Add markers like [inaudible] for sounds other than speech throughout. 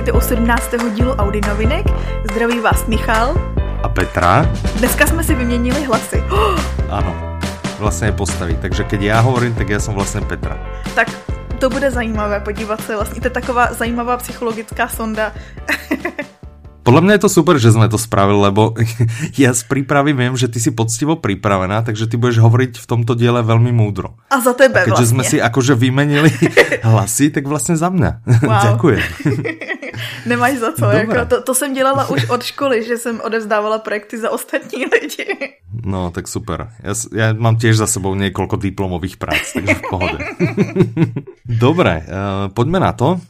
vítejte u 17. dílu Audi novinek. Zdraví vás Michal. A Petra. Dneska jsme si vyměnili hlasy. [gasps] Ano, vlastně postaví. Takže keď já hovorím, tak já jsem vlastně Petra. Tak to bude zajímavé podívat se vlastně. To je taková zajímavá psychologická sonda. [laughs] Podle mě je to super, že jsme to spravili, lebo [laughs] já z přípravy vím, že ty si poctivo připravená, takže ty budeš hovoriť v tomto díle velmi moudro. A za tebe a keďže vlastně. jsme si akože vymenili [laughs] hlasy, tak vlastně za mňa. [laughs] Wow. Děkuji. Nemáš za co. Jako to, to jsem dělala už od školy, že jsem odevzdávala projekty za ostatní lidi. No, tak super. Já, já mám těž za sebou několik diplomových prác, takže v pohode. Dobre, uh, poďme na to.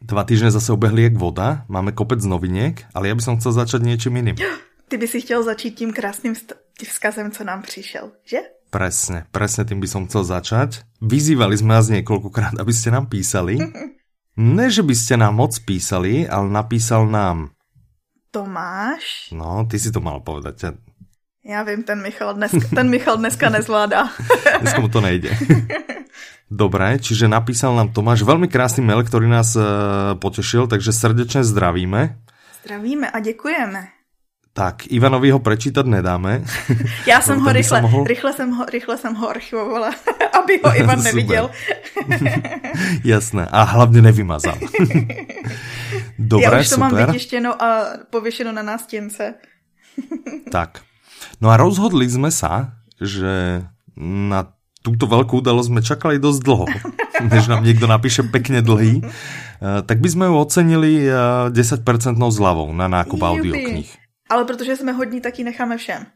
Dva týždne zase obehli jak voda, máme kopec noviniek, ale ja by som chcel začať niečím iným. [gasps] Ty by si chtěl začít tím krásným vzkazem, co nám přišel, že? Presne, presne tým by som chcel začať. Vyzývali sme vás niekoľkokrát, aby ste nám písali. [laughs] Ne, že by ste nám moc písali, ale napísal nám... Tomáš? No, ty si to mal povedať. Já vím, ten Michal dneska, ten Michal dneska nezvládá. [laughs] Dneska mu to nejde. Dobre, čiže napísal nám Tomáš veľmi krásny mail, ktorý nás e, potešil, takže srdečne zdravíme. Zdravíme a děkujeme. Tak, Ivanovi ho prečítať nedáme. [laughs] Já jsem ho rychle, mohl- rychle, jsem ho, rychle jsem ho archivovala, [laughs] aby ho Ivan neviděl. Jasné, a hlavne nevymazal. Dobre, Já už to mám super. vytištěno a pověšeno na nástěnce. Tak. No a rozhodli sme sa, že na túto veľkú udalosť sme čakali dosť dlho, [laughs] než nám niekto napíše pekne dlhý, Eh, tak by sme ju ocenili eh, 10% zľavou na nákup audioknih. Ale protože jsme hodní, tak ji necháme všem.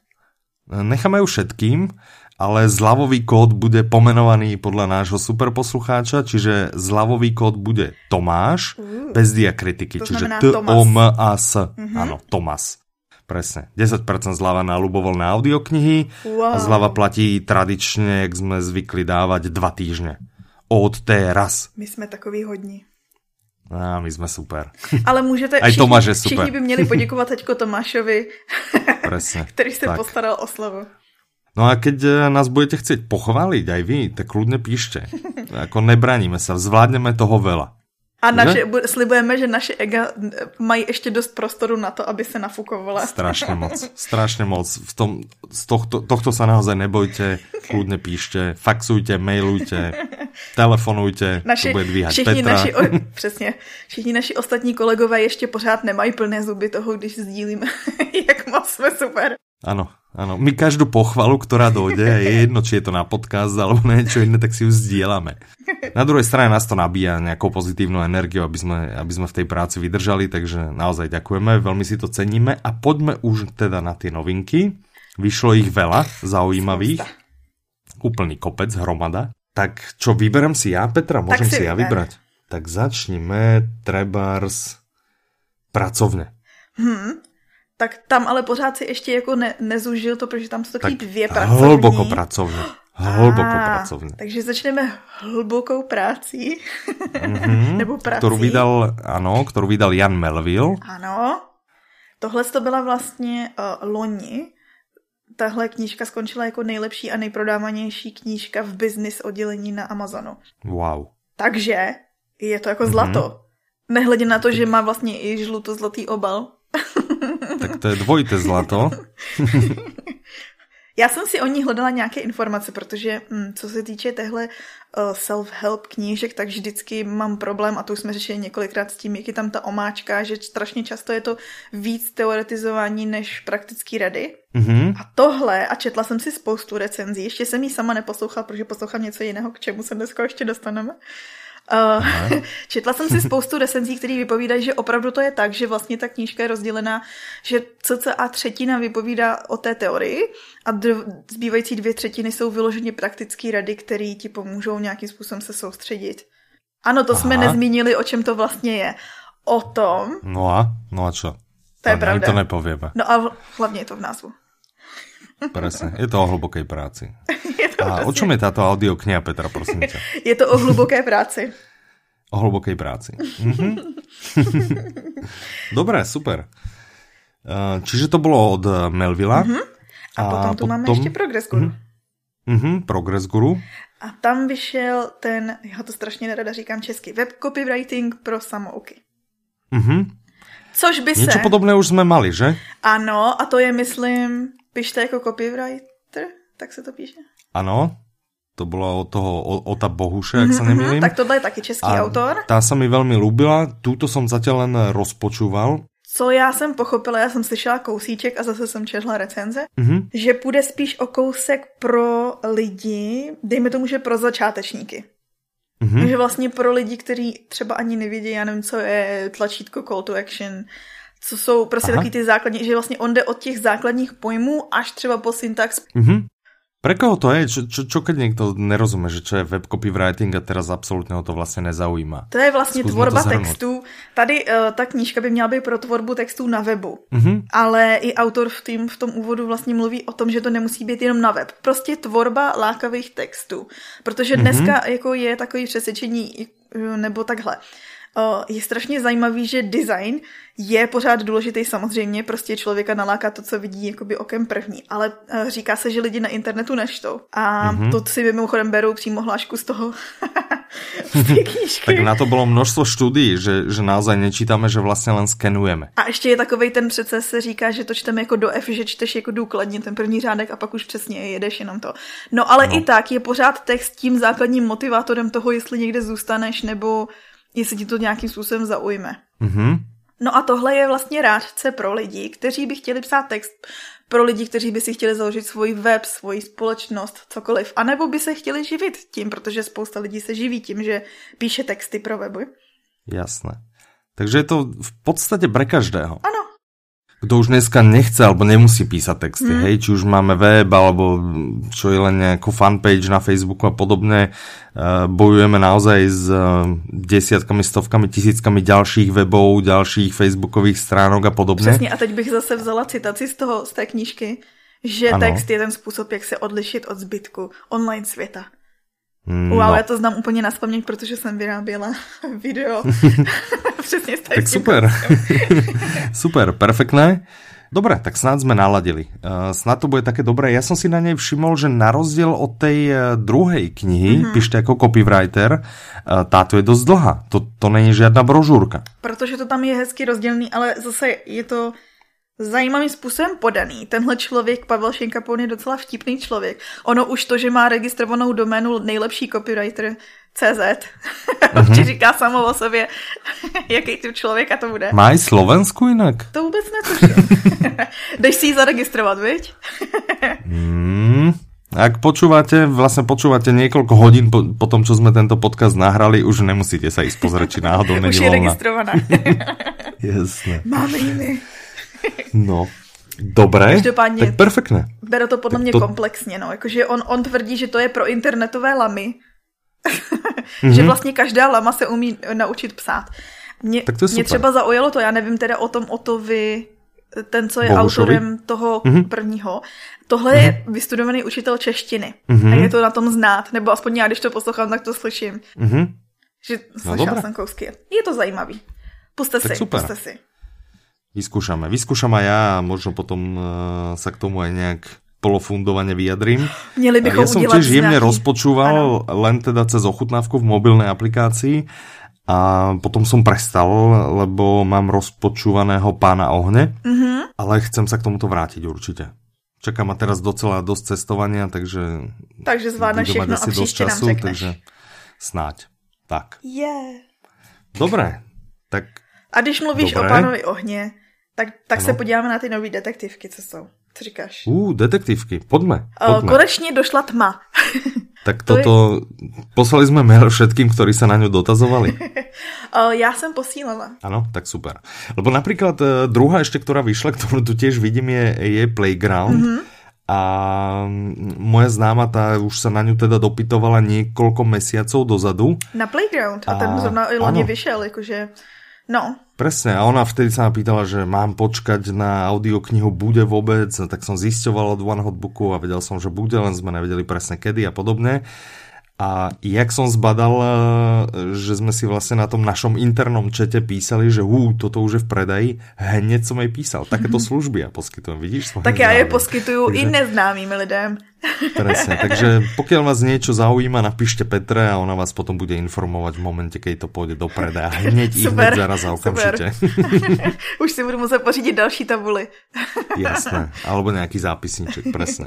Necháme ju všetkým, ale zľavový kód bude pomenovaný podľa nášho superposlucháča, čiže zľavový kód bude Tomáš, bez diakritiky, To čiže znamená T-O-M-A-S. Áno, Tomas. Presne. 10% zľava na ľubovoľné audioknihy a Wow. zľava platí tradične, jak sme zvykli dávať, dva týždne. Od teraz. My jsme takový hodní. A my sme super. [laughs] Ale můžete, Aj Tomáš je super. všichni by měli [laughs] poděkovat teďko Tomášovi, [laughs] Presne. který se Tak. postaral o slovo. No a keď eh, nás budete chcieť pochváliť aj vy, tak kľudne píšte. Ako nebraníme sa, zvládneme toho veľa. A naše, bu- slibujeme, že naše ega mají ještě dost prostoru na to, aby se nafukovala. Strašne [laughs] moc, strašne moc. V tom, z tohto, tohto sa naozaj nebojte, kľudne píšte, faxujte, mailujte, telefonujte, Naši, to bude dvíhať všichni Petra. naši, o, [laughs] přesně, všichni naši ostatní kolegové ještě pořád nemají plné zuby toho, když sdílíme, [laughs] jak moc jsme super. Áno, áno. My každú pochvalu, ktorá dojde, je jedno, či je to na podcast alebo na niečo iné, tak si ju zdieľame. Na druhej strane nás to nabíja nejakou pozitívnou energiou, aby sme, aby sme v tej práci vydržali, takže naozaj ďakujeme, veľmi si to ceníme a poďme už teda na tie novinky. Vyšlo ich veľa zaujímavých, úplný kopec, hromada. Tak čo, vyberem si ja, Petra? Môžem si si ja vyber. vybrať? Tak začníme trebárs pracovne. Tak tam ale pořád si ještě jako ne, nezužil to, protože tam jsou takový Tak dvě pracovní. hlboko pracovne. Hlboko A, pracovne. Takže začneme hlubokou prácí. Mhm, [laughs] Nebo prací. Ktorú vydal, ano, ktorú vydal Jan Melville. Ano. Tohle to byla vlastně uh, loni. Tahle knížka skončila jako nejlepší a nejprodávanější knížka v business oddělení na Amazonu. Wow. Takže je to jako zlato. Nehledě na to, že má vlastně i žluto-zlatý obal. Tak to je dvojité zlato. [laughs] Já jsem si o ní hledala nějaké informace, protože hm, co se týče téhle uh, self-help knížek, tak vždycky mám problém, a to už jsme řešili několikrát s tím, jak je tam ta omáčka, že strašně často je to víc teoretizování než praktický rady. Mhm. A tohle, a četla jsem si spoustu recenzí, ještě jsem ji sama neposlouchala, protože poslouchám něco jiného, k čemu se dneska ještě dostaneme. Uh, [laughs] četla jsem si spoustu recenzí, které vypovídají, že opravdu to je tak, že vlastně ta knížka je rozdělená, že cca třetina vypovídá o té teorii a dv- zbývající dvě třetiny jsou vyloženě praktické rady, které ti pomůžou nějakým způsobem se soustředit. Ano, to Aha. jsme nezmínili, o čem to vlastně je. O tom, No a? No a čo? To je pravda. to nepovieme. no a hlavně je to v názvu. Presne. Je to o hlbokej práci. [laughs] Je to, A o čom je táto audiokniha, Petra, prosím ťa? [laughs] je to o hluboké práci. O hlbokej práci. Mhm. [laughs] Dobre, super. Eh, Čiže to bolo od Melvilla. Mhm. A, a potom tu máme ještě Progress Guru. Mhm, Progress Guru. A tam vyšel ten, já to strašně nerada říkám česky, web copywriting pro samouky. Mhm. Což by Něco se... podobné už jsme mali, že? Ano, a to je, myslím, pište jako copywriter, tak se to píše. Ano, to bylo od toho Ota Bohuše, jak se [laughs] nemýlím. Tak tohle je taky český a autor. Tá sa mi veľmi ľúbila, túto som zatiaľ len rozpočúval. Co já jsem pochopila, já jsem slyšela kousíček a zase jsem četla recenze, mm-hmm. že půjde spíš o kousek pro lidi, dejme tomu, že pro začátečníky. Mm-hmm. Že vlastně pro lidi, kteří třeba ani nevědí, já nevím, co je tlačítko call to action, co jsou prostě Aha. taky ty základní, že vlastně on jde od těch základních pojmů až třeba po syntax. Mm-hmm. Pre koho to je? Čo, čo, čo keď niekto nerozumie, že čo je web copywriting a teraz absolútne ho to vlastně nezaujíma? To je vlastně Zkus tvorba textů. Tady uh, ta knížka by měla být pro tvorbu textů na webu, mm-hmm. ale i autor v, tým, v tom úvodu vlastně mluví o tom, že to nemusí být jenom na web. Prostě tvorba lákavých textů. Protože dneska mm-hmm. jako je takový přesvědčení, nebo takhle. Uh, je strašně zajímavý, že design je pořád důležitý samozřejmě, prostě člověka naláká to, co vidí jakoby okem první, ale uh, říká se, že lidi na internetu neštou. A mm-hmm. to si mimochodem berou přímo hlášku z toho [laughs] z tak na to bylo množstvo studií, že, že naozaj nečítáme, že vlastně len skenujeme. A ještě je takovej ten přeces, se říká, že to čteme jako do F, že čteš jako důkladně ten první řádek a pak už přesně jedeš jenom to. No ale no. i tak je pořád text tím základním motivátorem toho, jestli někde zůstaneš nebo jestli ti to nějakým způsobem zaujme. Mm-hmm. No a tohle je vlastně rádce pro lidi, kteří by chtěli psát text, pro lidi, kteří by si chtěli založit svůj web, svoji společnost, cokoliv. A nebo by se chtěli živit tím, protože spousta lidí se živí tím, že píše texty pro weby. Jasné. Takže je to v podstatě pre každého. Ano, kto už dneska nechce alebo nemusí písať texty, mm. hej, či už máme web alebo čo je len nejakú fanpage na Facebooku a podobne, uh, bojujeme naozaj s uh, desiatkami, stovkami, tisíckami ďalších webov, ďalších facebookových stránok a podobne. Přesně, a teď bych zase vzala citaci z toho, z té knížky, že ano. text je ten způsob, jak se odlišit od zbytku online světa. Mm, wow, no. já to znám úplně na protože jsem vyráběla [laughs] video [laughs] přesně Tak super. [laughs] super, perfektné. Dobre, tak snad sme naladili. Uh, snad to bude také dobré. Ja som si na nej všimol, že na rozdiel od tej uh, druhej knihy, mm-hmm. píšte ako copywriter, uh, táto je dosť dlhá. To, to není žiadna brožúrka. Protože to tam je hezky rozdělený, ale zase je to zajímavým způsobem podaný. Tenhle člověk, Pavel Šenkapon, je docela vtipný člověk. Ono už to, že má registrovanou doménu nejlepší copywriter CZ, mm-hmm. [laughs] říká samo o sobě, [laughs] jaký typ člověka to bude. Má i Slovensku jinak? To vůbec netuším. [laughs] Jdeš si ji zaregistrovat, viď? mm. Ak počúvate, vlastne počúvate niekoľko hodín po, po tom, čo sme tento podcast nahrali, už nemusíte sa ísť pozrieť, či náhodou není Už je registrovaná. Jasné. Máme jiný. No, dobré, Každopádně, tak perfektné. Bere to podle tak mě to... komplexně, no, jakože on, on tvrdí, že to je pro internetové lamy, mm-hmm. [laughs] že vlastně každá lama se umí naučit psát. Mě, tak to je mě třeba zaujalo to, já nevím teda o tom Otovi, ten, co je Bohušovi. autorem toho mm-hmm. prvního. Tohle mm-hmm. je mhm. vystudovaný učitel češtiny. Mm-hmm. A je to na tom znát, nebo aspoň já, když to poslouchám, tak to slyším. Mm-hmm. Že no slyšela no, jsem kousky. Je to zajímavý. Puste tak si, super. puste si. Vyskúšame. Vyskúšam aj ja a možno potom uh, sa k tomu aj nejak polofundovane vyjadrím. Měli bychom ja som tiež jemne rozpočúval ano. len teda cez ochutnávku v mobilnej aplikácii a potom som prestal, lebo mám rozpočúvaného pána ohne, mm-hmm. ale chcem sa k tomuto vrátiť určite. Čaká ma teraz docela dosť cestovania, takže... Takže zvládneš všechno a příště času, nám řekneš. Takže snáď. Tak. Yeah. Dobre, tak... A když mluvíš Dobré. o pánovi ohně, tak, tak se podíváme na ty nové detektivky, co jsou. Co říkáš? Uh, detektivky, pojďme. pojďme. Konečně došla tma. [laughs] tak toto, je... poslali jsme mail všetkým, kteří se na ňu dotazovali. [laughs] Já jsem posílala. Ano, tak super. Lebo například eh, druhá ještě, která vyšla, kterou tu těž vidím, je, je Playground. Mm -hmm. A moje známa tá už sa na ňu teda dopytovala niekoľko mesiacov dozadu. Na Playground. A, a ten zrovna i loni vyšel, jakože No. Presne, a ona vtedy sa ma pýtala, že mám počkať na audioknihu bude vôbec, tak som zisťoval od One Hotbooku a vedel som, že bude, len sme nevedeli presne kedy a podobne. A jak som zbadal, eh, že sme si vlastne na tom našom internom čete písali, že hú, toto už je v predaji, hneď som jej písal. Takéto mhm. služby ja poskytujem, vidíš? Tak já je poskytuju takže... i neznámým lidem. [laughs] Presne, takže pokiaľ vás niečo zaujíma, napíšte Petre a ona vás potom bude informovať v momente, keď to pôjde do predaja. [laughs] Hneď i hneď zaraz a okamžite. [laughs] Už si budu muset pořídit další tabuly. Jasné, alebo nějaký zápisníček, presne.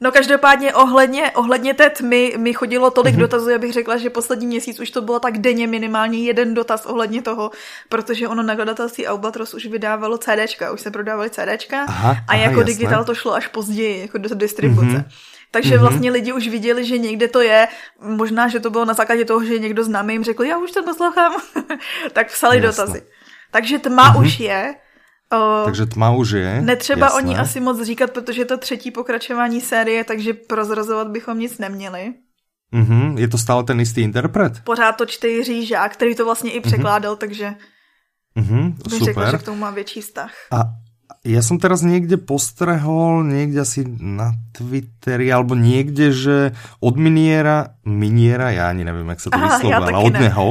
No každopádně ohledně, ohledně té tmy mi chodilo tolik mm-hmm. dotazů, abych řekla, že poslední měsíc už to bylo tak denně minimálně jeden dotaz ohledně toho, protože ono nakladatelství Albatros už vydávalo CDčka, už se prodávaly CDčka aha, a aha, jako jasné. to šlo až později, jako do distribuce. Mm-hmm. Takže mm-hmm. vlastně lidi už viděli, že někde to je, možná, že to bylo na základě toho, že někdo známý jim řekl, já už to poslouchám, [laughs] tak psali Jasne. dotazy. Takže tma mm-hmm. už je, O, takže tma už je. Netřeba jasné. o ní asi moc říkat, protože je to třetí pokračování série, takže prozrazovat bychom nic neměli. Mm-hmm. Je to stále ten istý interpret? Pořád to čte Žák, který to vlastně i překládal, mm-hmm. takže mm-hmm. bych Super. řekla, že k tomu má větší vztah. A ja som teraz niekde postrehol, niekde asi na Twitteri, alebo niekde, že od Miniera, Miniera, ja ani neviem, jak sa to vyslovuje, ale od ne. neho.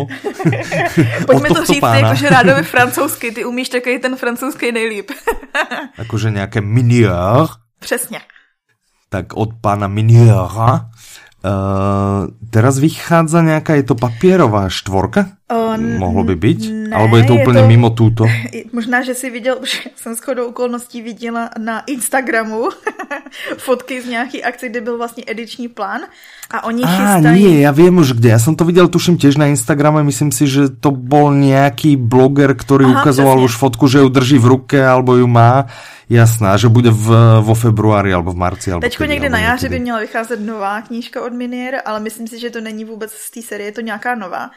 [laughs] Pojďme to říct pána. jakože rádovi [laughs] francouzsky, ty umíš takový ten francouzský nejlíp. [laughs] akože nějaké Minier. Přesně. Tak od pána Miniera Uh, teraz vychádza nejaká, je to papierová štvorka? Uh, Mohlo by byť? Ne, Alebo je to úplně je to, mimo túto? [laughs] Možná, že si viděl, [laughs] už jsem shodou okolností viděla na Instagramu [laughs] fotky z nějaký akce, kde byl vlastně ediční plán a oni Á, chystají... nie, ja viem už kde. Ja som to videl, tuším, tiež na Instagrame. Myslím si, že to bol nejaký bloger, ktorý Aha, ukazoval presne. už fotku, že ju drží v ruke, alebo ju má Jasná, že bude v, vo februári alebo v marci. Alebo Teďko někdy na jaře by měla vycházet nová knížka od Minier, ale myslím si, že to není vůbec z té série, je to nějaká nová.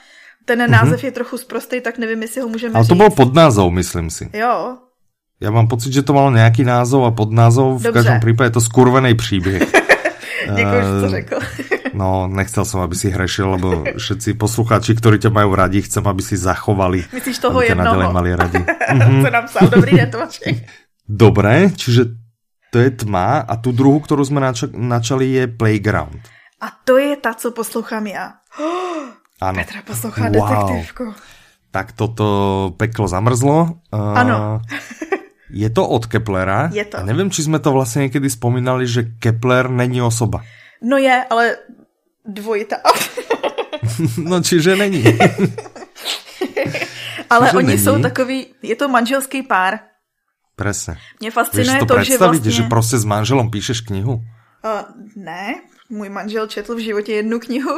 Ten mm-hmm. název je trochu zprostý, tak nevím, jestli ho můžeme Ale to byl pod názov, myslím si. Jo. Já mám pocit, že to malo nějaký názov a pod názov. V každém případě je to skurvený příběh. [laughs] Děkuji, že to řekl. No, nechcel som, aby si hrešil, lebo všetci poslucháči, ktorí ťa majú radi, chcem, aby si zachovali. Myslíš toho jednoho? mali radi. Mm-hmm. Co napsal, dobrý den. [laughs] Dobre, čiže to je tma a tu druhou, kterou jsme načali, načali je Playground. A to je ta, co poslouchám já. Oh, [gasps] ano. Petra poslouchá wow. detektivku. Tak toto peklo zamrzlo. Uh, ano. je to od Keplera. Je to. A nevím, či jsme to vlastně někdy vzpomínali, že Kepler není osoba. No je, ale dvojita. [laughs] no čiže není. [laughs] ale čiže oni není. jsou takový, je to manželský pár. Presne. Mě fascinuje to, to že vlastně... že prostě s manželom píšeš knihu? Uh, ne, můj manžel četl v životě jednu knihu.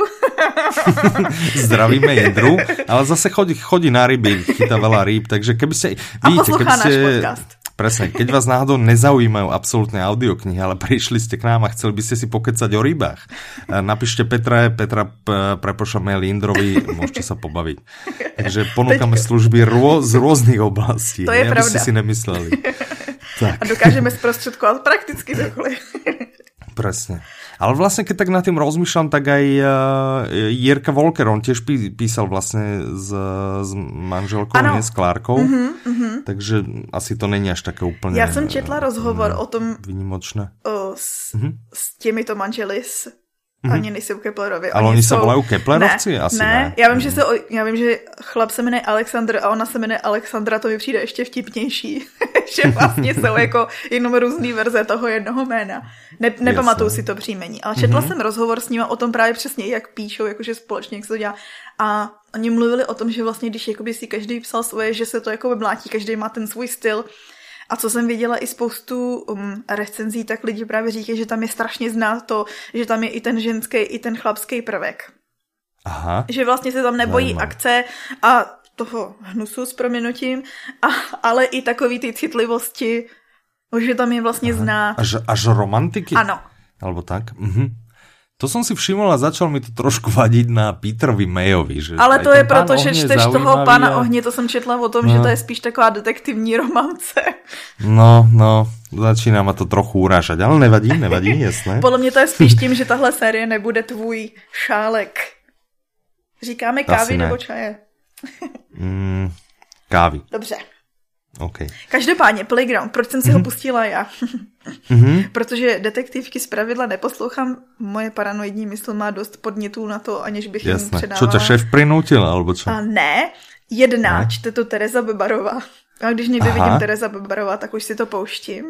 [laughs] Zdravíme Jedru, ale zase chodí, chodí na ryby, chytá veľa rýb, takže keby ste... Vidíte, keby ste, podcast. Presne, keď vás náhodou nezaujímajú absolútne audioknihy, ale prišli ste k nám a chceli by ste si pokecať o rybách, napíšte Petra, Petra prepošla mail Indrovi, môžete sa pobaviť. Takže ponúkame Teďko. služby rô, z rôznych oblastí. To je ne, pravda. si nemysleli. [laughs] tak. A dokážeme sprostředkovat prakticky cokoliv. Presne. Ale vlastne, keď tak nad tým rozmýšľam, tak aj uh, Jirka Volker, on tiež pí, písal vlastne s, s manželkou, ano. nie s Klárkou. Mm-hmm, mm-hmm. Takže asi to není až také úplně... Já jsem četla rozhovor o tom... Vynimočné. O, s, mm-hmm. s těmito manželi, s Mm-hmm. Ani nejsou Keplerovi. Ale oni, oni se volají Keplerovci? Ne, asi ne. ne. Já, vím, že se, já vím, že chlap se jmenuje Alexandr a ona se jmenuje Alexandra, to mi přijde ještě vtipnější. [laughs] [laughs] že vlastně jsou jako jenom různé verze toho jednoho jména. Ne, nepamatuju si to příjmení. Ale četla mm-hmm. jsem rozhovor s nimi o tom právě přesně, jak píšou, jakože společně, jak se to dělá. A oni mluvili o tom, že vlastně, když jakoby si každý psal svoje, že se to jako mlátí, každý má ten svůj styl, a co jsem viděla i spoustu um, recenzí, tak lidi právě říkají, že tam je strašně znát to, že tam je i ten ženský, i ten chlapský prvek. Aha. Že vlastně se tam nebojí Zajímavé. akce a toho hnusu s proměnutím, a, ale i takový ty citlivosti, že tam je vlastně znát. Až, až romantiky? Ano. Alebo tak? Mhm. To som si všiml a začal mi to trošku [laughs] vadiť na Petrovi Mayovi. Že Ale to je proto, že čteš toho pána a... ohně, to jsem četla o tom, no. že to je spíš taková detektivní romance. No, no, začíná ma to trochu urážať, ale nevadí, nevadí, [laughs] jasné. Podle mě to je spíš tím, že tahle série nebude tvůj šálek. Říkáme kávy nebo čaje? Mm, kávy. Dobře. Okay. Každopádně Playground, proč jsem si mm-hmm. ho mhm. pustila já? mm-hmm. [laughs] [laughs] Protože detektivky z pravidla neposlouchám, moje paranoidní mysl má dost podnětů na to, aniž bych Jasné. jim předávala. Co to šéf prinutil, alebo co? A ne, jedna, ne? čte to Tereza Bebarová. A když někde Aha. vidím Tereza Bebarová, tak už si to pouštím.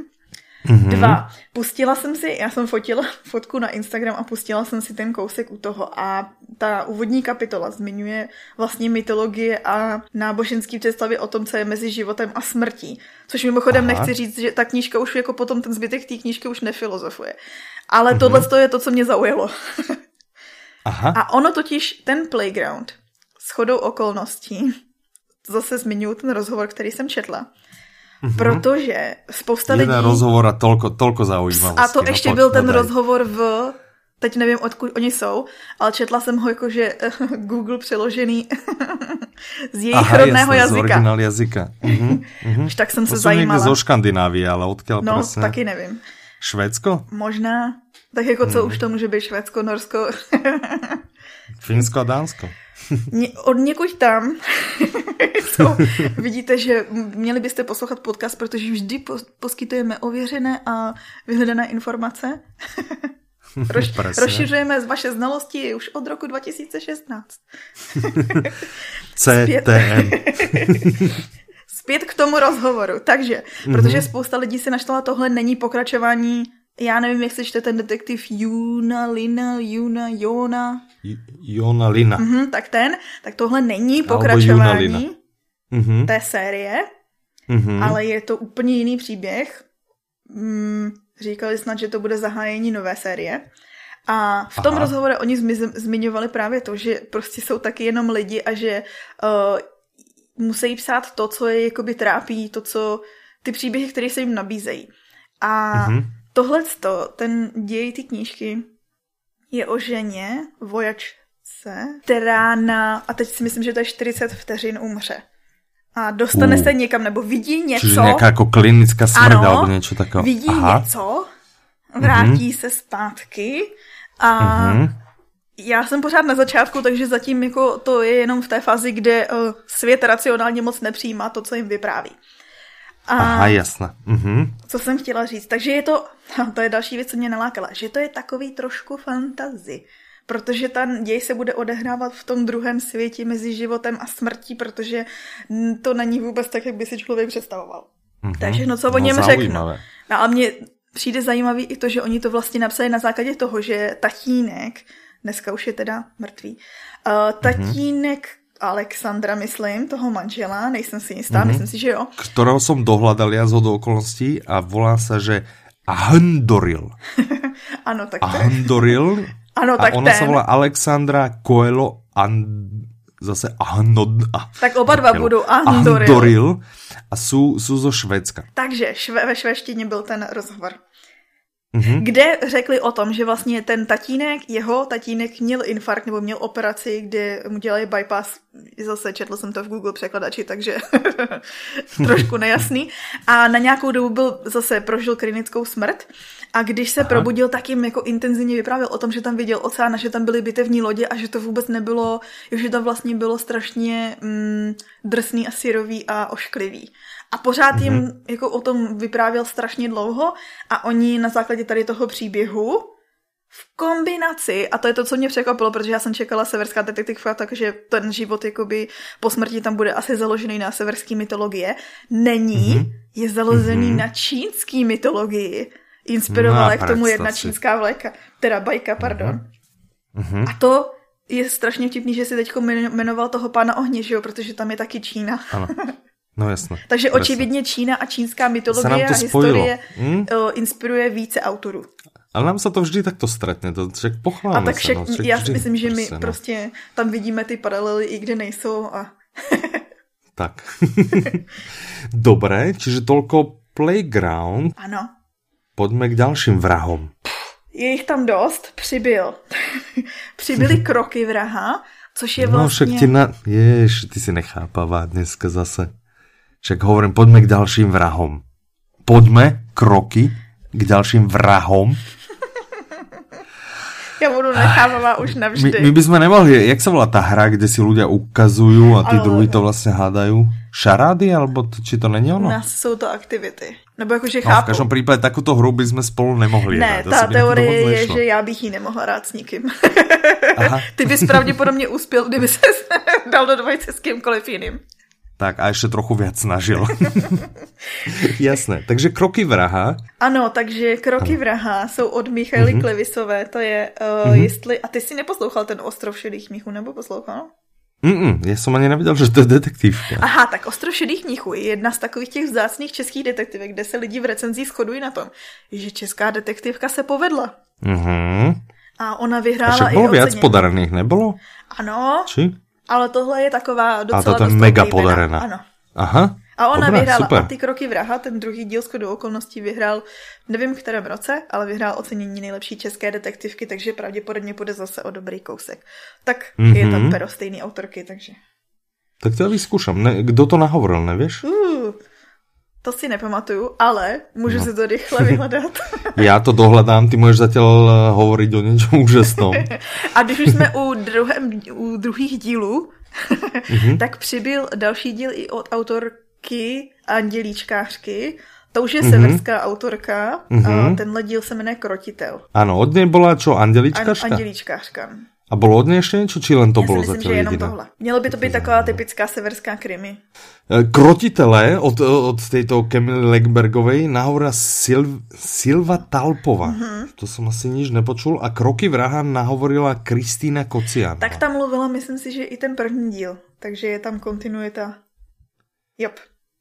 Mm-hmm. Dva. Pustila jsem si, já jsem fotila fotku na Instagram a pustila jsem si ten kousek u toho a ta úvodní kapitola zmiňuje vlastně mytologie a náboženský představy o tom, co je mezi životem a smrtí. Což mimochodem Aha. nechci říct, že ta knížka už jako potom ten zbytek té knížky už nefilozofuje. Ale mm-hmm. tohle to je to, co mě zaujalo. [laughs] Aha. A ono totiž, ten playground, s chodou okolností, zase zmiňuji ten rozhovor, který jsem četla, Mm-hmm. Protože spousta Jeden lidí... rozhovor a tolko, tolko zaujímavostí. A to no, ještě no, byl ten no, rozhovor v... Teď nevím, odkud oni jsou, ale četla jsem ho jako, že [laughs] Google přeložený [laughs] z jejich Aha, rodného jasné, jazyka. z originál jazyka. Mm-hmm, mm-hmm. Už tak jsem to se zajímala. To zo Škandinávie, ale odkiaľ No, presne? taky nevím. Švédsko? Možná. Tak jako co mm. už to může být Švédsko, Norsko? [laughs] Finsko a Dánsko. od někud tam [laughs] so, vidíte, že měli byste poslouchat podcast, protože vždy poskytujeme ověřené a vyhledané informace. [laughs] Roš, rozšiřujeme vaše znalosti už od roku 2016. [laughs] CTM. Zpět k tomu rozhovoru. Takže, mm-hmm. protože spousta lidí si naštvala, tohle není pokračování já nevím, jak se čte ten detektiv Juna, Lina, Juna, Jona. Jona Lina. Mm-hmm, tak ten, tak tohle není pokračování mm-hmm. té série, mm-hmm. ale je to úplně jiný příběh. Mm, říkali snad, že to bude zahájení nové série. A v tom Aha. rozhovoru oni zmi- zmiňovali právě to, že prostě jsou taky jenom lidi a že uh, musí psát to, co je jakoby trápí, to, co ty příběhy, které se jim nabízejí. A mm-hmm Tohle, ten děj ty knížky je o ženě, vojačce, která na, a teď si myslím, že to je 40 vteřin umře. A dostane uh. se někam, nebo vidí něco. Čiže nějaká jako klinická smrt, ano, nebo něco takového. vidí Aha. něco, vrátí uh-huh. se zpátky a uh-huh. já jsem pořád na začátku, takže zatím jako to je jenom v té fázi, kde uh, svět racionálně moc nepřijímá to, co jim vypráví. A Aha, jasné. Mhm. Co jsem chtěla říct? Takže je to, [laughs] to je další věc, co mě nalákala, že to je takový trošku fantazy. Protože ten děj se bude odehrávat v tom druhém světě mezi životem a smrtí, protože to není vůbec tak, jak by si člověk představoval. Mm-hmm. Takže no, co o no, něm řeknu. No, a mě přijde zajímavý i to, že oni to vlastně napsali na základě toho, že tatínek, dneska už je teda mrtvý, uh, tatínek mm-hmm Alexandra, myslím, toho manžela, nejsem si jistá, mm-hmm. myslím si, že jo. Kterého jsem dohľadal ja z okolností a volá se, že Ahendoril. [laughs] ano, tak Ahendoril. [laughs] ano, tak a ona ten. se volá Alexandra Coelho and zase Ahnod... Tak oba dva budou. Ahendoril a jsou, jsou zo Švédska. Takže šve, ve švédštině byl ten rozhovor. Mm-hmm. Kde řekli o tom, že vlastně ten tatínek, jeho tatínek měl infarkt nebo měl operaci, kde mu dělají bypass. Zase četl jsem to v Google překladači, takže [laughs] trošku [laughs] nejasný. A na nějakou dobu byl zase prožil klinickou smrt. A když se Aha. probudil, tak jim jako intenzivně vyprávěl o tom, že tam viděl oceán a že tam byly bitevní lodě a že to vůbec nebylo, že to vlastně bylo strašně mm, drsný a syrový a ošklivý. A pořád jim mm-hmm. jako o tom vyprávěl strašně dlouho a oni na základě tady toho příběhu v kombinaci, a to je to, co mě překvapilo, protože já jsem čekala severská detektivka, takže ten život jakoby po smrti tam bude asi založený na severské mytologie. Není, mm-hmm. je založený mm-hmm. na čínský mytologii. Inspirovala no, k tomu jedna si. čínská vleka, teda bajka, pardon. Mm-hmm. A to je strašně vtipný, že si teď jmenoval toho pána ohně, že jo, protože tam je taky Čína. Ano. [laughs] No jasno. Takže presne. očividně Čína a čínská mytologie a historie hm? inspiruje více autorů. Ale nám se to vždy takto stretne, to však pochválme A tak však, se, no, však já si myslím, že my no. prostě tam vidíme ty paralely, i kde nejsou a... [laughs] tak. [laughs] Dobré, čiže tolko Playground. Ano. Pojďme k dalším vrahom. Je jich tam dost, přibyl. [laughs] Přibyly kroky vraha, což je vlastně... No však ti na... Jež, ty si nechápavá dneska zase. Však hovorím, poďme k ďalším vrahom. Poďme kroky k ďalším vrahom. [laughs] Já budu nechávala už navždy. My, my bychom nemohli, jak se volá ta hra, kde si ľudia ukazují a ty Ale... druhý to vlastně hádají? Šarády, alebo to, či to není ono? U nás jsou to aktivity. Nebo jakože chápu. No, v každém případě takovou hru bychom spolu nemohli Ne, hrát. ta teorie je, že já bych ji nemohla hrát s nikým. Aha. [laughs] Ty bys pravděpodobně uspěl, kdyby se [laughs] dal do dvojice s kýmkoliv jiným. Tak a ještě trochu víc snažil. [laughs] Jasné. Takže Kroky vraha. Ano, takže Kroky ano. vraha jsou od Michaly uh-huh. Klevisové. To je, uh, uh-huh. jestli... A ty si neposlouchal ten Ostrov šedých mnichů, nebo poslouchal? Mm-mm, já jsem ani nevěděl, že to je detektivka. Aha, tak Ostrov šedých mnichů je jedna z takových těch vzácných českých detektivek, kde se lidi v recenzích shodují na tom, že česká detektivka se povedla. Mm-hmm. A ona vyhrála a i bylo víc podarených, nebylo? Ano. Či? Ale tohle je taková docela A to je mega podarená. Ano. Aha. A ona Dobré, vyhrála super. a ty kroky vraha, ten druhý díl do okolností vyhrál, nevím v kterém roce, ale vyhrál ocenění nejlepší české detektivky, takže pravděpodobně půjde zase o dobrý kousek. Tak mm-hmm. je tam pero stejný autorky, takže. Tak to já vyzkoušám. Ne, kdo to nahovoril, nevíš? Uh, to si nepamatuju, ale můžu no. si to rychle vyhledat. [laughs] Já to dohledám, ty můžeš zatím eh, hovorit o něčem úžasnom. [laughs] A když už jsme u, druhém, u druhých dílů, mm-hmm. [laughs] tak přibyl další díl i od autorky Andělíčkářky, to už je mm-hmm. severská autorka mm-hmm. a tenhle díl se jmenuje Krotitel. Ano, od něj byla čo, Andělíčkářka? An- Andělíčkářka. A bylo od něj ještě něco, či len to Já bylo zatím že jenom tohle. Mělo by to být taková typická severská krimi. E, krotitele od, od této Kemily Legbergovej nahovorila Sil, Silva Talpova. Mm-hmm. To jsem asi nič nepočul. A Kroky vraha nahovorila Kristýna Kocian. Tak tam mluvila, myslím si, že i ten první díl. Takže je tam kontinuita. Jop.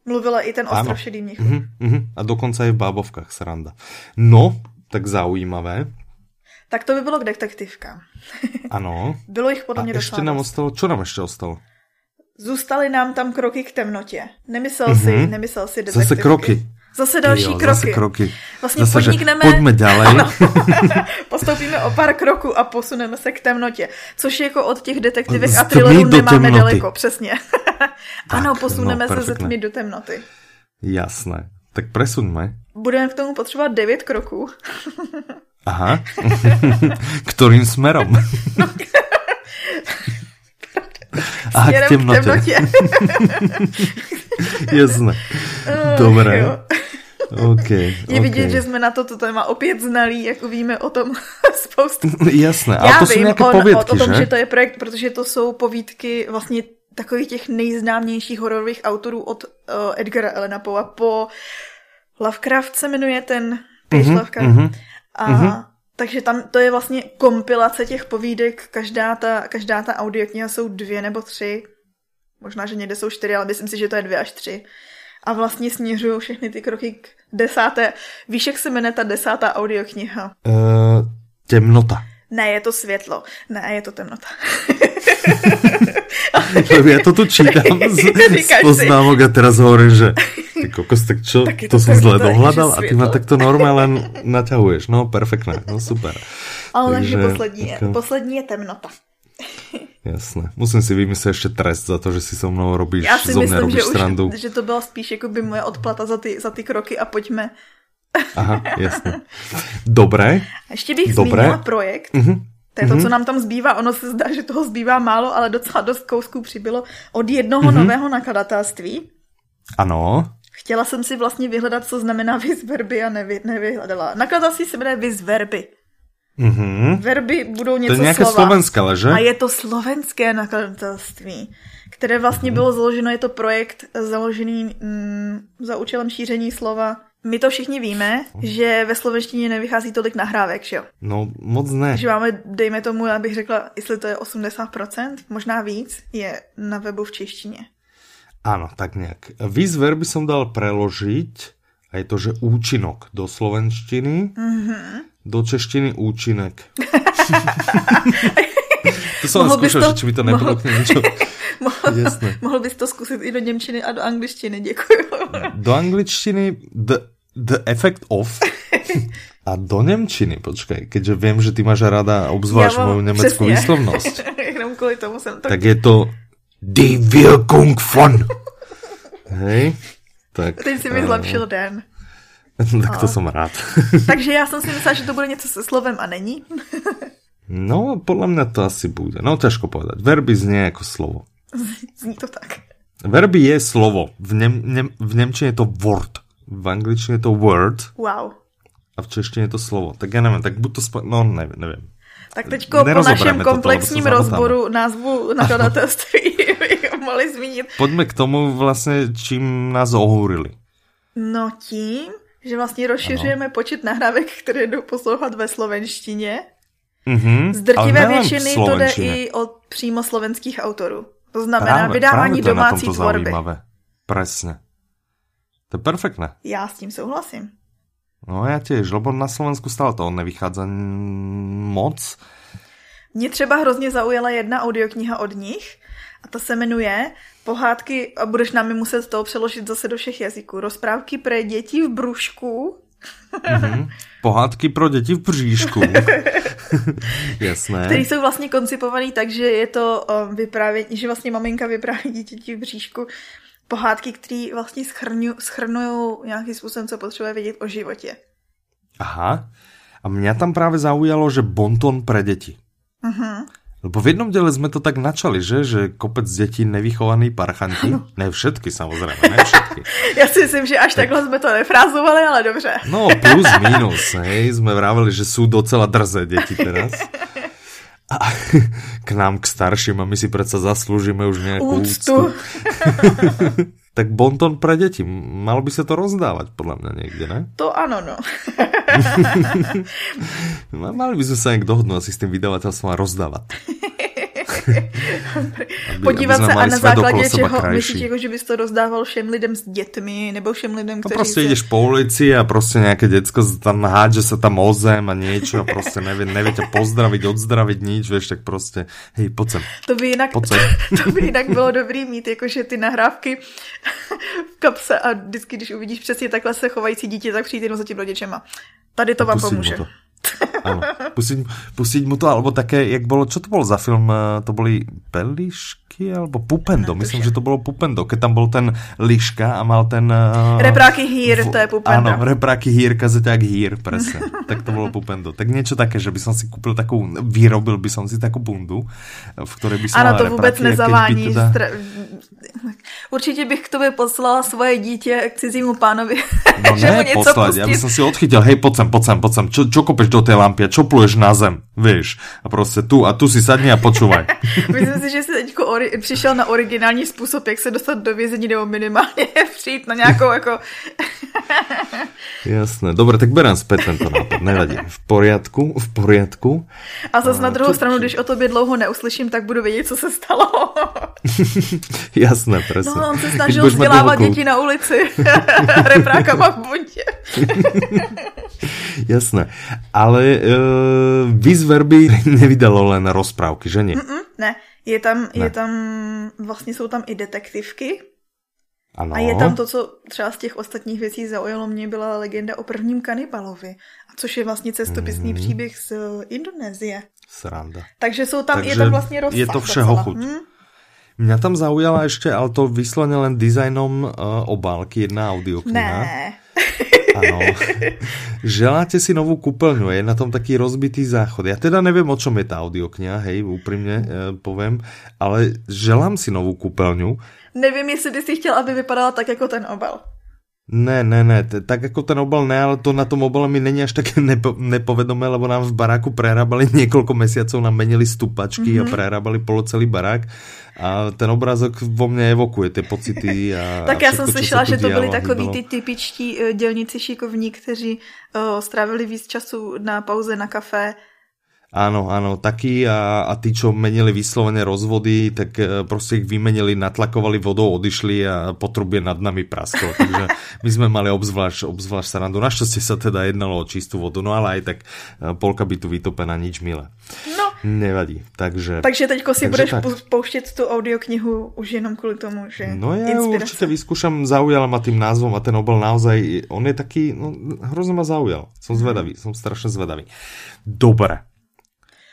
Mluvila i ten ostrov šedý mm-hmm, mm-hmm. A dokonce i v Bábovkách sranda. No, tak zaujímavé. Tak to by bylo k detektivkám. [laughs] Ano. bylo jich podle mě A ještě nám ostalo, čo nám ještě ostalo? Zůstaly nám tam kroky k temnotě. Nemyslel mm-hmm. si, nemyslel si detektivky. Zase kroky. Zase další jo, kroky. Zase kroky. Vlastně zase, podnikneme... Pojďme dále. Ano, [laughs] postoupíme o pár kroků a posuneme se k temnotě. Což jako od těch detektivek a thrillerů nemáme temnoty. daleko, přesně. [laughs] ano, tak, posuneme no, se ze tmy do temnoty. Jasné. Tak presuňme. Budeme k tomu potřebovat devět kroků. Aha. [laughs] Kterým směrem? Aha, k temnotě. K temnotě. [laughs] Jasné. Dobré. Jo. Okay, je okay. vidět, že jsme na toto téma opět znalí, jako víme o tom [laughs] spoustu. Jasné, ale Já to vím jsou nějaké on, povědky, o, o tom, že? že to je projekt, protože to jsou povídky vlastně takových těch nejznámějších hororových autorů od uh, Edgara Elena Poe po Lovecraft se jmenuje ten Page mm-hmm, Lovecraft. Mm-hmm. A mm-hmm. takže tam to je vlastně kompilace těch povídek, každá ta, každá ta audiokniha jsou dvě nebo tři, možná, že někde jsou čtyři, ale myslím si, že to je dvě až tři. A vlastně směřují všechny ty kroky k desáté. Víš, jak se jmenuje ta desátá audiokniha? Uh, temnota. Ne, je to světlo. Ne, je to temnota. [laughs] Já to tu čítám [laughs] z, z poznámok a teraz hovorím, že ty kokos, tak čo, tak to, to som zle dohľadal a ty ma takto normálně naťahuješ. No, perfektné, no super. Ale takže poslední, je, jako... poslední je temnota. Jasné. Musím si vymyslet ještě trest za to, že si so mnou robíš, Já si myslím, robíš že, srandu. Už, že to byla spíš jako by moje odplata za ty, za ty kroky a pojďme. Aha, jasné. Dobré. Ještě bych Dobré. zmínila projekt. Uh-huh. To je to, mm-hmm. co nám tam zbývá. Ono se zdá, že toho zbývá málo, ale docela dost kousků přibylo od jednoho mm-hmm. nového nakladatelství. Ano. Chtěla jsem si vlastně vyhledat, co znamená vizverby a nevy, nevyhledala. Nakladatelství se jmenuje vizverby. Mm-hmm. Verby budou něco To je nějaké slova. slovenské, ale že? A je to slovenské nakladatelství, které vlastně mm-hmm. bylo založeno, je to projekt založený mm, za účelem šíření slova my to všichni víme, že ve slovenštině nevychází tolik nahrávek, že jo? No, moc ne. Že máme, dejme tomu, já bych řekla, jestli to je 80%, možná víc, je na webu v češtině. Ano, tak nějak. Výzver by som dal preložiť, a je to, že účinok do slovenštiny, mm-hmm. do češtiny účinek. [laughs] [laughs] to jsem zkoušel, to... že či by to nebylo mohl... něco. [laughs] mohl, Jasné. mohl bys to zkusit i do Němčiny a do angličtiny, děkuji. [laughs] do angličtiny the, the effect of [laughs] a do Němčiny, počkej, keďže vím, že ty máš rada obzvlášť moju německou výslovnost. Jenom kvůli tomu jsem to... Tak je to Die Wirkung von. Hej, tak. Teď si mi zlepšil den. tak to jsem rád. Takže já jsem si myslela, že to bude něco se slovem a není. No, podľa mňa to asi bude. No, ťažko povedať. Verby znie ako slovo. Zní to tak. Verby je slovo. V, nem, nem, v Nemčine je to word. V angličtine je to word. Wow. A v češtine je to slovo. Tak ja neviem, tak buď to spo... No, neviem, neviem. Tak teďko po našem komplexním toto, rozboru názvu nakladatelství [laughs] bychom mohli zmínit. Pojďme k tomu vlastně, čím nás ohúrili. No tím, že vlastně rozšiřujeme ano. počet nahrávek, které jdou poslouchat ve slovenštině. Mm-hmm, Z drtivé většiny to jde i od přímo slovenských autorů. To znamená právě, vydávání právě domácí to tvorby. Zaujímavé. Presne. To je perfektné. Já s tím souhlasím. No já těž, lebo na Slovensku stále to nevychádza moc. Mě třeba hrozně zaujala jedna audiokniha od nich a ta se jmenuje Pohádky, a budeš nám muset to přeložit zase do všech jazyků, rozprávky pro děti v brůšku. Mm-hmm. Pohádky pro děti v bříšku. [laughs] Jasné. Který jsou vlastně koncipovaný tak, že je to vyprávění, že vlastně maminka vypráví děti v bříšku pohádky, které vlastně schrnují nějakým způsobem, co potřebuje vědět o životě. Aha. A mě tam právě zaujalo, že bonton pre děti. Uh-huh. Lebo v jednom diele sme to tak načali, že? Že kopec detí nevychovaný parchanti. Ano. Ne všetky samozrejme, ne všetky. [laughs] Já si myslím, že až takhle jsme to nefrázovali, ale dobře. No plus minus, hej. Jsme vravili, že jsou docela drzé děti teraz. A k nám, k starším, a my si predsa zaslúžime už nejakú úctu. úctu. [laughs] tak bonton pre deti, malo by sa to rozdávať podľa mňa niekde, ne? To áno, no. [laughs] Mali by sme sa nejak dohodnúť asi s tým vydavateľstvom a rozdávať. [laughs] aby, Podívat aby se a na základě čeho myslíš, jako, že bys to rozdával všem lidem s dětmi, nebo všem lidem, no kteří... No prostě se... jdeš po ulici a prostě nějaké děcko tam hádže se tam o zem a niečo a prostě nevě, nevě tě pozdravit, odzdravit nič, vieš, tak prostě, hej, pojď sem. To by jinak, to, [laughs] to by jinak bylo dobrý mít, jakože ty nahrávky v kapse a vždycky, když uvidíš přesně takhle se chovající dítě, tak přijď jenom za tím rodičema. Tady to vám pomůže. To. [laughs] Áno. Pustiť, pustiť mu to, alebo také, jak bolo, čo to bol za film? Eh, to boli Pelišky, alebo Pupendo. No, Myslím, že to bolo Pupendo, keď tam bol ten Liška a mal ten... Uh, repráky hír, v, to je Pupendo. Áno, repráky hír, kazeťák hír, presne. [laughs] tak to bolo Pupendo. Tak niečo také, že by som si kúpil takú, vyrobil by som si takú bundu, v ktorej by som Ano, to vůbec nezavání. Teda... Stra... Určitě bych k tobě poslala svoje dítě k cizímu pánovi. No [laughs] ne, poslať, ja by som si odchytil, hej, poď sem, poď sem, poď sem, čo, čo kopeš do tej lampy a čo pluješ na zem, vieš. A prostě tu a tu si sadni a počúvaj. [laughs] Myslím si, že jsi teď ori- přišel na originální způsob, jak se dostat do vězení nebo minimálně [laughs] přijít na nějakou jako... Jasné, dobre, tak berám zpět tento nápad, nevadí. V poriadku, v poriadku. A zase na druhou stranu, když o tobě dlouho neuslyším, tak budu vědět, co se stalo. [laughs] Jasné, presne. No, on se snažil vzdělávat děti na ulici. Reprákama v bundě. Jasné. Ale uh, Viz Verby [laughs] nevydalo len rozprávky, že nie? Mm-mm, ne. Je tam, ne. je tam, vlastně jsou tam i detektivky. Ano. A je tam to, co třeba z těch ostatních věcí zaujalo mě, byla legenda o prvním kanibalovi, a což je vlastně cestopisný mm. příběh z Indonésie. Sranda. Takže jsou tam, Takže je tam vlastně rozsah. Je to všeho chuť. Hmm? Mňa tam zaujala ešte, ale to vyslovene len dizajnom uh, obálky, jedna audiokniha. Ne. [laughs] Ano. [laughs] Želáte si novú kúpeľňu, je na tom taký rozbitý záchod. Ja teda neviem, o čom je tá audiokniha, hej, úprimne uh, poviem, ale želám si novú kúpeľňu. Nevím, jestli by si chtěl, aby vypadala tak jako ten obal. Ne, ne, ne, tak jako ten obal ne, ale to na tom obale mi není až také [laughs] nepo, nepovedomé, lebo nám v baráku prerábali několik mesiacov, nám menili stupačky mm-hmm. a mhm. prerábali polo celý barák a ten obrázok vo mně evokuje ty pocity. A, [laughs] tak já jsem slyšela, že to byli takový ty typičtí uh, dělníci šikovní, kteří uh, strávili víc času na pauze na kafe Áno, áno, takí a, a tí, čo menili vyslovene rozvody, tak prostě ich vymenili, natlakovali vodou, odišli a potrubie nad nami prasklo. Takže [laughs] my sme mali obzvlášť, obzvlášť srandu. Našťastie sa teda jednalo o čistú vodu, no ale aj tak e, polka by tu vytopená, nič milé. No. Nevadí, takže... Takže teďko si takže budeš tak. pouštět tu audioknihu už jenom kvůli tomu, že No ja inspirace. určite vyskúšam, zaujala ma tým názvom a ten obal naozaj, on je taký, no hrozně ma zaujal. Som zvedavý, som strašne zvedavý. Dobre,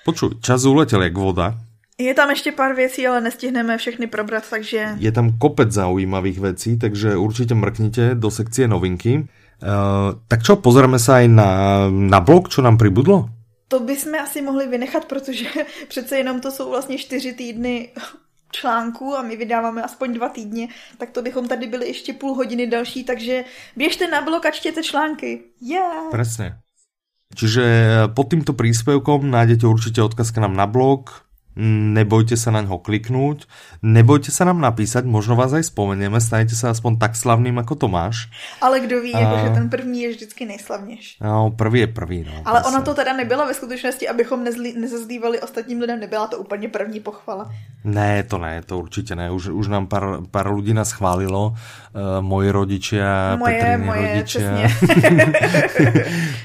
Počuj, čas uletěl jak voda. Je tam ještě pár věcí, ale nestihneme všechny probrat, takže... Je tam kopec zaujímavých věcí, takže určitě mrknite do sekcie novinky. Uh, tak čo, pozrieme sa aj na, na blog, čo nám pribudlo? to bychom asi mohli vynechat, protože [laughs] přece jenom to jsou vlastně čtyři týdny článků a my vydáváme aspoň dva týdně, tak to bychom tady byli ještě půl hodiny další, takže běžte na blog a čtěte články. Yeah! Presne. Čiže pod týmto príspevkom nájdete určite odkaz k nám na blog, nebojte sa na ňo kliknúť, nebojte sa nám napísať, možno vás aj spomenieme, stanete sa aspoň tak slavným ako Tomáš. Ale kdo ví, a... že ten první je vždycky nejslavnější. No, první je první. No, Ale ona to teda nebyla ve skutečnosti, abychom nezli, nezazdívali ostatním lidem, nebyla to úplně první pochvala. Ne, to ne, to určitě ne. Už, už nám pár, pár lidí nás chválilo, uh, moji rodičia, moje, Petriny moje, rodičia.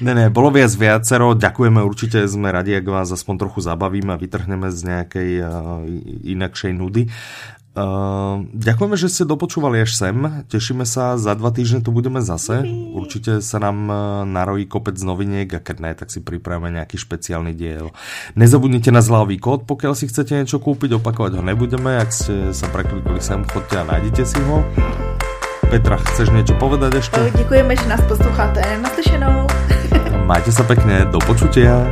[laughs] ne, ne, bolo viac viacero, ďakujeme určite, sme radi, ak vás aspoň trochu zabavíme a vytrhneme z nej nejakej uh, inakšej nudy. Uh, ďakujeme, že ste dopočúvali až sem. Tešíme sa, za dva týždne tu budeme zase. Určite sa nám narojí kopec noviniek a keď ne, tak si pripravíme nejaký špeciálny diel. Nezabudnite na zľavý kód, pokiaľ si chcete niečo kúpiť, opakovať ho nebudeme. Ak ste sa preklikli sem, chodte a nájdete si ho. Petra, chceš niečo povedať ešte? Děkujeme, že nás posloucháte. Naslyšenou. Majte sa pekne, do počutia.